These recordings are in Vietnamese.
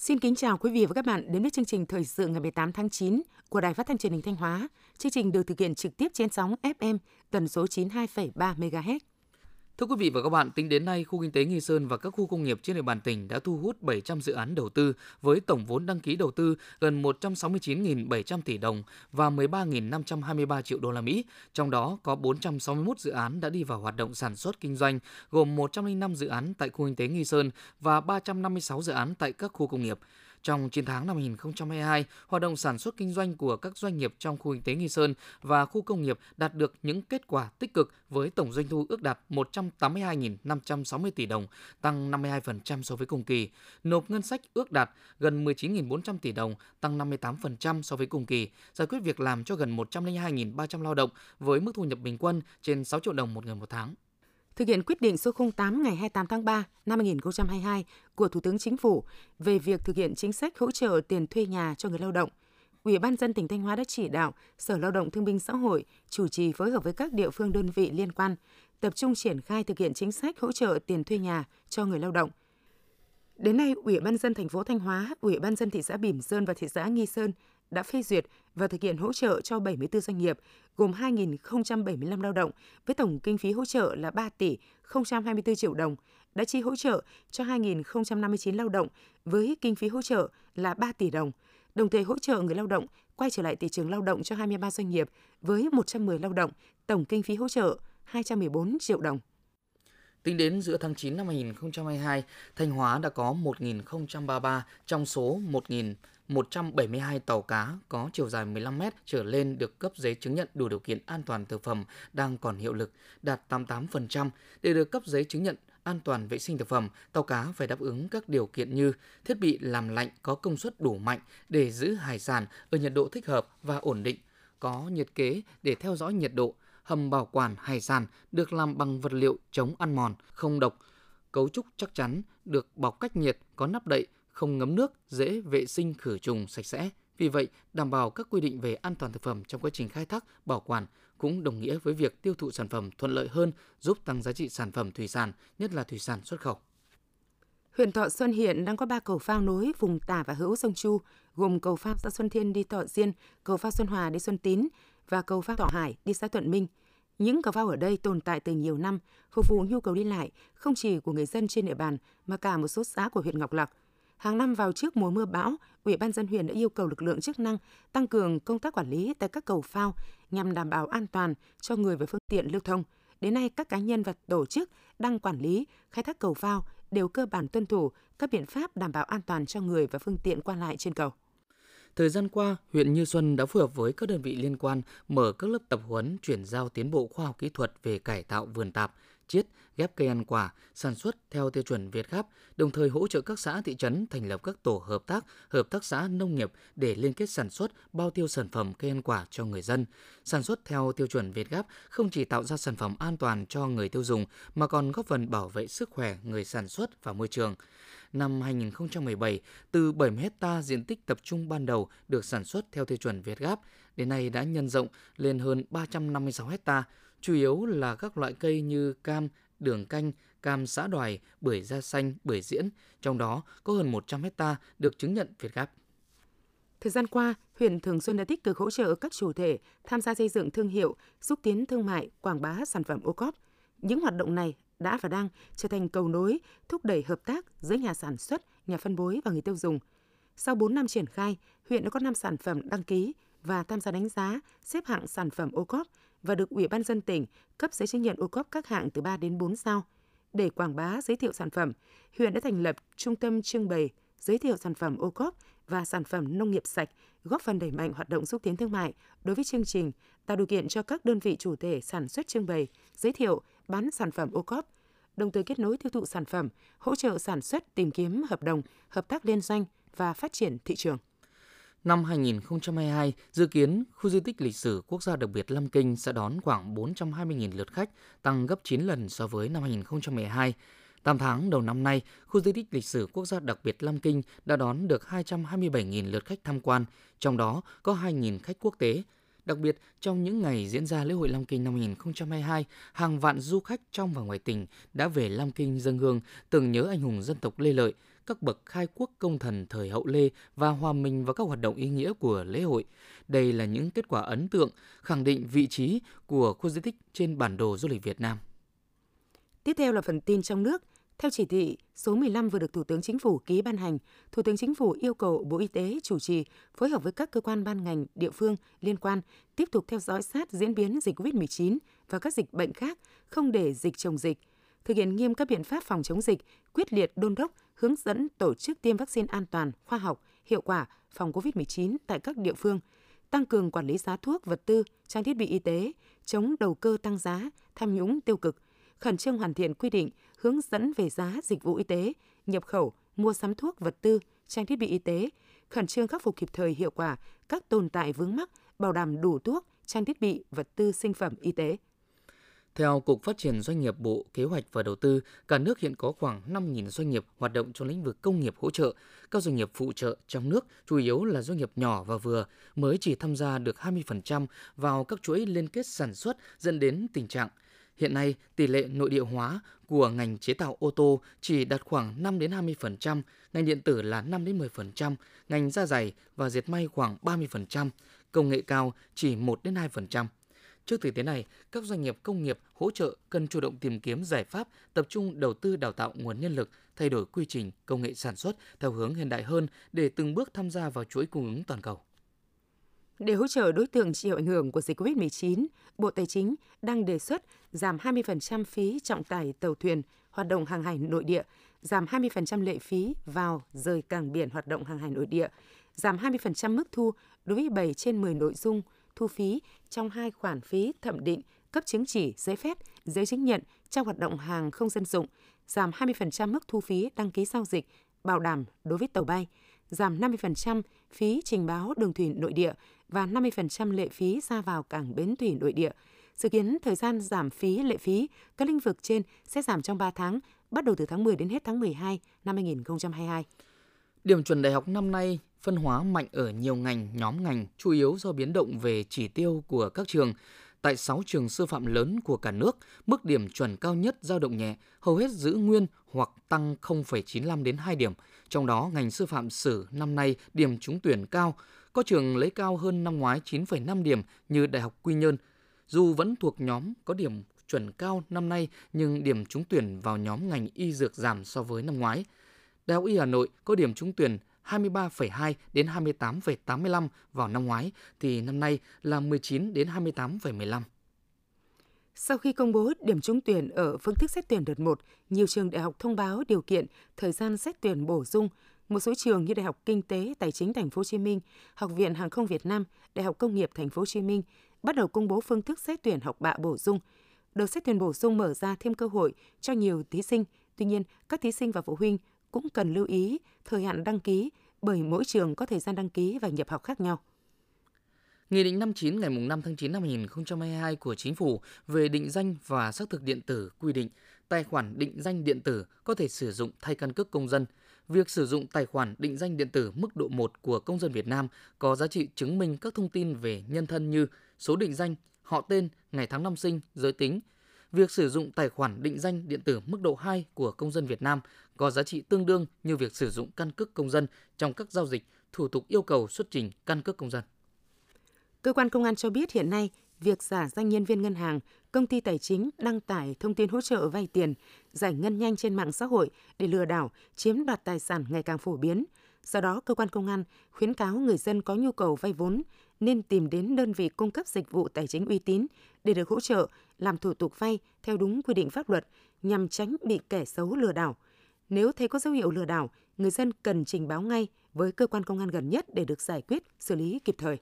Xin kính chào quý vị và các bạn đến với chương trình thời sự ngày 18 tháng 9 của Đài Phát thanh Truyền hình Thanh Hóa. Chương trình được thực hiện trực tiếp trên sóng FM tần số 92,3 MHz. Thưa quý vị và các bạn, tính đến nay, khu kinh tế Nghi Sơn và các khu công nghiệp trên địa bàn tỉnh đã thu hút 700 dự án đầu tư với tổng vốn đăng ký đầu tư gần 169.700 tỷ đồng và 13.523 triệu đô la Mỹ. Trong đó có 461 dự án đã đi vào hoạt động sản xuất kinh doanh, gồm 105 dự án tại khu kinh tế Nghi Sơn và 356 dự án tại các khu công nghiệp. Trong 9 tháng năm 2022, hoạt động sản xuất kinh doanh của các doanh nghiệp trong khu kinh tế Nghi Sơn và khu công nghiệp đạt được những kết quả tích cực với tổng doanh thu ước đạt 182.560 tỷ đồng, tăng 52% so với cùng kỳ. Nộp ngân sách ước đạt gần 19.400 tỷ đồng, tăng 58% so với cùng kỳ. Giải quyết việc làm cho gần 102.300 lao động với mức thu nhập bình quân trên 6 triệu đồng một người một tháng thực hiện quyết định số 08 ngày 28 tháng 3 năm 2022 của Thủ tướng Chính phủ về việc thực hiện chính sách hỗ trợ tiền thuê nhà cho người lao động. Ủy ban dân tỉnh Thanh Hóa đã chỉ đạo Sở Lao động Thương binh Xã hội chủ trì phối hợp với các địa phương đơn vị liên quan tập trung triển khai thực hiện chính sách hỗ trợ tiền thuê nhà cho người lao động. Đến nay, Ủy ban dân thành phố Thanh Hóa, Ủy ban dân thị xã Bỉm Sơn và thị xã Nghi Sơn đã phê duyệt và thực hiện hỗ trợ cho 74 doanh nghiệp, gồm 2.075 lao động với tổng kinh phí hỗ trợ là 3 tỷ 024 triệu đồng, đã chi hỗ trợ cho 2.059 lao động với kinh phí hỗ trợ là 3 tỷ đồng, đồng thời hỗ trợ người lao động quay trở lại thị trường lao động cho 23 doanh nghiệp với 110 lao động, tổng kinh phí hỗ trợ 214 triệu đồng. Tính đến giữa tháng 9 năm 2022, Thanh Hóa đã có 1.033 trong số 1 172 tàu cá có chiều dài 15 mét trở lên được cấp giấy chứng nhận đủ điều kiện an toàn thực phẩm đang còn hiệu lực, đạt 88%. Để được cấp giấy chứng nhận an toàn vệ sinh thực phẩm, tàu cá phải đáp ứng các điều kiện như thiết bị làm lạnh có công suất đủ mạnh để giữ hải sản ở nhiệt độ thích hợp và ổn định, có nhiệt kế để theo dõi nhiệt độ, hầm bảo quản hải sản được làm bằng vật liệu chống ăn mòn, không độc, cấu trúc chắc chắn, được bọc cách nhiệt, có nắp đậy, không ngấm nước, dễ vệ sinh khử trùng sạch sẽ. Vì vậy, đảm bảo các quy định về an toàn thực phẩm trong quá trình khai thác, bảo quản cũng đồng nghĩa với việc tiêu thụ sản phẩm thuận lợi hơn, giúp tăng giá trị sản phẩm thủy sản, nhất là thủy sản xuất khẩu. Huyện Thọ Xuân hiện đang có 3 cầu phao nối vùng tả và hữu sông Chu, gồm cầu phao xã Xuân Thiên đi Thọ Diên, cầu phao Xuân Hòa đi Xuân Tín và cầu phao Thọ Hải đi xã Thuận Minh. Những cầu phao ở đây tồn tại từ nhiều năm, phục vụ nhu cầu đi lại không chỉ của người dân trên địa bàn mà cả một số xã của huyện Ngọc Lặc – Hàng năm vào trước mùa mưa bão, Ủy ban dân huyện đã yêu cầu lực lượng chức năng tăng cường công tác quản lý tại các cầu phao nhằm đảm bảo an toàn cho người và phương tiện lưu thông. Đến nay, các cá nhân và tổ chức đang quản lý, khai thác cầu phao đều cơ bản tuân thủ các biện pháp đảm bảo an toàn cho người và phương tiện qua lại trên cầu. Thời gian qua, huyện Như Xuân đã phối hợp với các đơn vị liên quan mở các lớp tập huấn chuyển giao tiến bộ khoa học kỹ thuật về cải tạo vườn tạp, chiết, ghép cây ăn quả, sản xuất theo tiêu chuẩn Việt Gáp, đồng thời hỗ trợ các xã thị trấn thành lập các tổ hợp tác, hợp tác xã nông nghiệp để liên kết sản xuất, bao tiêu sản phẩm cây ăn quả cho người dân. Sản xuất theo tiêu chuẩn Việt Gáp không chỉ tạo ra sản phẩm an toàn cho người tiêu dùng mà còn góp phần bảo vệ sức khỏe người sản xuất và môi trường năm 2017, từ 70 hecta diện tích tập trung ban đầu được sản xuất theo tiêu chuẩn Việt Gáp, đến nay đã nhân rộng lên hơn 356 hecta, chủ yếu là các loại cây như cam, đường canh, cam xã đoài, bưởi da xanh, bưởi diễn, trong đó có hơn 100 hecta được chứng nhận Việt Gáp. Thời gian qua, huyện Thường Xuân đã tích cực hỗ trợ các chủ thể tham gia xây dựng thương hiệu, xúc tiến thương mại, quảng bá sản phẩm ô cóp. Những hoạt động này đã và đang trở thành cầu nối thúc đẩy hợp tác giữa nhà sản xuất, nhà phân phối và người tiêu dùng. Sau 4 năm triển khai, huyện đã có 5 sản phẩm đăng ký và tham gia đánh giá, xếp hạng sản phẩm ô cóp và được Ủy ban dân tỉnh cấp giấy chứng nhận ô cốp các hạng từ 3 đến 4 sao. Để quảng bá giới thiệu sản phẩm, huyện đã thành lập trung tâm trưng bày giới thiệu sản phẩm ô cốp và sản phẩm nông nghiệp sạch, góp phần đẩy mạnh hoạt động xúc tiến thương mại đối với chương trình, tạo điều kiện cho các đơn vị chủ thể sản xuất trưng bày, giới thiệu, bán sản phẩm ô cốp, đồng thời kết nối tiêu thụ sản phẩm, hỗ trợ sản xuất, tìm kiếm hợp đồng, hợp tác liên doanh và phát triển thị trường. Năm 2022, dự kiến khu di tích lịch sử quốc gia đặc biệt Lam Kinh sẽ đón khoảng 420.000 lượt khách, tăng gấp 9 lần so với năm 2012. 8 tháng đầu năm nay, khu di tích lịch sử quốc gia đặc biệt Lam Kinh đã đón được 227.000 lượt khách tham quan, trong đó có 2.000 khách quốc tế. Đặc biệt, trong những ngày diễn ra lễ hội Lam Kinh năm 2022, hàng vạn du khách trong và ngoài tỉnh đã về Lam Kinh dân hương tưởng nhớ anh hùng dân tộc Lê Lợi – các bậc khai quốc công thần thời hậu Lê và hòa mình vào các hoạt động ý nghĩa của lễ hội. Đây là những kết quả ấn tượng, khẳng định vị trí của khu di tích trên bản đồ du lịch Việt Nam. Tiếp theo là phần tin trong nước. Theo chỉ thị số 15 vừa được Thủ tướng Chính phủ ký ban hành, Thủ tướng Chính phủ yêu cầu Bộ Y tế chủ trì phối hợp với các cơ quan ban ngành địa phương liên quan tiếp tục theo dõi sát diễn biến dịch COVID-19 và các dịch bệnh khác, không để dịch chồng dịch, thực hiện nghiêm các biện pháp phòng chống dịch, quyết liệt đôn đốc, hướng dẫn tổ chức tiêm vaccine an toàn, khoa học, hiệu quả phòng COVID-19 tại các địa phương, tăng cường quản lý giá thuốc, vật tư, trang thiết bị y tế, chống đầu cơ tăng giá, tham nhũng tiêu cực – khẩn trương hoàn thiện quy định hướng dẫn về giá dịch vụ y tế, nhập khẩu, mua sắm thuốc, vật tư, trang thiết bị y tế, khẩn trương khắc phục kịp thời hiệu quả các tồn tại vướng mắc, bảo đảm đủ thuốc, trang thiết bị, vật tư sinh phẩm y tế. Theo Cục Phát triển Doanh nghiệp Bộ Kế hoạch và Đầu tư, cả nước hiện có khoảng 5.000 doanh nghiệp hoạt động trong lĩnh vực công nghiệp hỗ trợ. Các doanh nghiệp phụ trợ trong nước chủ yếu là doanh nghiệp nhỏ và vừa, mới chỉ tham gia được 20% vào các chuỗi liên kết sản xuất dẫn đến tình trạng Hiện nay, tỷ lệ nội địa hóa của ngành chế tạo ô tô chỉ đạt khoảng 5 đến 20%, ngành điện tử là 5 đến 10%, ngành da giày và dệt may khoảng 30%, công nghệ cao chỉ 1 đến 2%. Trước thực tế này, các doanh nghiệp công nghiệp hỗ trợ cần chủ động tìm kiếm giải pháp, tập trung đầu tư đào tạo nguồn nhân lực, thay đổi quy trình, công nghệ sản xuất theo hướng hiện đại hơn để từng bước tham gia vào chuỗi cung ứng toàn cầu. Để hỗ trợ đối tượng chịu ảnh hưởng của dịch COVID-19, Bộ Tài chính đang đề xuất giảm 20% phí trọng tải tàu thuyền hoạt động hàng hải nội địa, giảm 20% lệ phí vào rời cảng biển hoạt động hàng hải nội địa, giảm 20% mức thu đối với 7 trên 10 nội dung thu phí trong hai khoản phí thẩm định, cấp chứng chỉ, giấy phép, giấy chứng nhận trong hoạt động hàng không dân dụng, giảm 20% mức thu phí đăng ký giao dịch, bảo đảm đối với tàu bay, giảm 50% phí trình báo đường thủy nội địa và 50% lệ phí ra vào cảng bến thủy nội địa. Dự kiến thời gian giảm phí lệ phí các lĩnh vực trên sẽ giảm trong 3 tháng, bắt đầu từ tháng 10 đến hết tháng 12 năm 2022. Điểm chuẩn đại học năm nay phân hóa mạnh ở nhiều ngành, nhóm ngành, chủ yếu do biến động về chỉ tiêu của các trường. Tại 6 trường sư phạm lớn của cả nước, mức điểm chuẩn cao nhất dao động nhẹ, hầu hết giữ nguyên hoặc tăng 0,95 đến 2 điểm. Trong đó, ngành sư phạm sử năm nay điểm trúng tuyển cao, có trường lấy cao hơn năm ngoái 9,5 điểm như Đại học Quy Nhơn. Dù vẫn thuộc nhóm có điểm chuẩn cao năm nay nhưng điểm trúng tuyển vào nhóm ngành y dược giảm so với năm ngoái. Đại học Y Hà Nội có điểm trúng tuyển 23,2 đến 28,85 vào năm ngoái thì năm nay là 19 đến 28,15. Sau khi công bố điểm trúng tuyển ở phương thức xét tuyển đợt 1, nhiều trường đại học thông báo điều kiện thời gian xét tuyển bổ sung. Một số trường như Đại học Kinh tế Tài chính Thành phố Hồ Chí Minh, Học viện Hàng không Việt Nam, Đại học Công nghiệp Thành phố Hồ Chí Minh bắt đầu công bố phương thức xét tuyển học bạ bổ sung. Đợt xét tuyển bổ sung mở ra thêm cơ hội cho nhiều thí sinh. Tuy nhiên, các thí sinh và phụ huynh cũng cần lưu ý thời hạn đăng ký bởi mỗi trường có thời gian đăng ký và nhập học khác nhau. Nghị định 59 ngày 5 tháng 9 năm 2022 của Chính phủ về định danh và xác thực điện tử quy định tài khoản định danh điện tử có thể sử dụng thay căn cước công dân. Việc sử dụng tài khoản định danh điện tử mức độ 1 của công dân Việt Nam có giá trị chứng minh các thông tin về nhân thân như số định danh, họ tên, ngày tháng năm sinh, giới tính. Việc sử dụng tài khoản định danh điện tử mức độ 2 của công dân Việt Nam có giá trị tương đương như việc sử dụng căn cước công dân trong các giao dịch, thủ tục yêu cầu xuất trình căn cước công dân. Cơ quan công an cho biết hiện nay, việc giả danh nhân viên ngân hàng, công ty tài chính đăng tải thông tin hỗ trợ vay tiền, giải ngân nhanh trên mạng xã hội để lừa đảo, chiếm đoạt tài sản ngày càng phổ biến. Do đó, cơ quan công an khuyến cáo người dân có nhu cầu vay vốn nên tìm đến đơn vị cung cấp dịch vụ tài chính uy tín để được hỗ trợ làm thủ tục vay theo đúng quy định pháp luật nhằm tránh bị kẻ xấu lừa đảo. Nếu thấy có dấu hiệu lừa đảo, người dân cần trình báo ngay với cơ quan công an gần nhất để được giải quyết, xử lý kịp thời.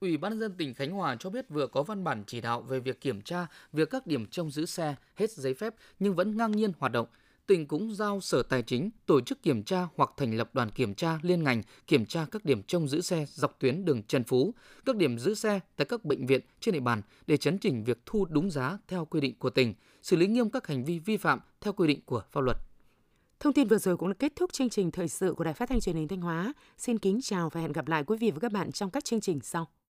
Ủy ban nhân dân tỉnh Khánh Hòa cho biết vừa có văn bản chỉ đạo về việc kiểm tra việc các điểm trông giữ xe hết giấy phép nhưng vẫn ngang nhiên hoạt động. Tỉnh cũng giao Sở Tài chính tổ chức kiểm tra hoặc thành lập đoàn kiểm tra liên ngành kiểm tra các điểm trông giữ xe dọc tuyến đường Trần Phú, các điểm giữ xe tại các bệnh viện trên địa bàn để chấn chỉnh việc thu đúng giá theo quy định của tỉnh, xử lý nghiêm các hành vi vi phạm theo quy định của pháp luật. Thông tin vừa rồi cũng đã kết thúc chương trình thời sự của Đài Phát thanh Truyền hình Thanh Hóa. Xin kính chào và hẹn gặp lại quý vị và các bạn trong các chương trình sau.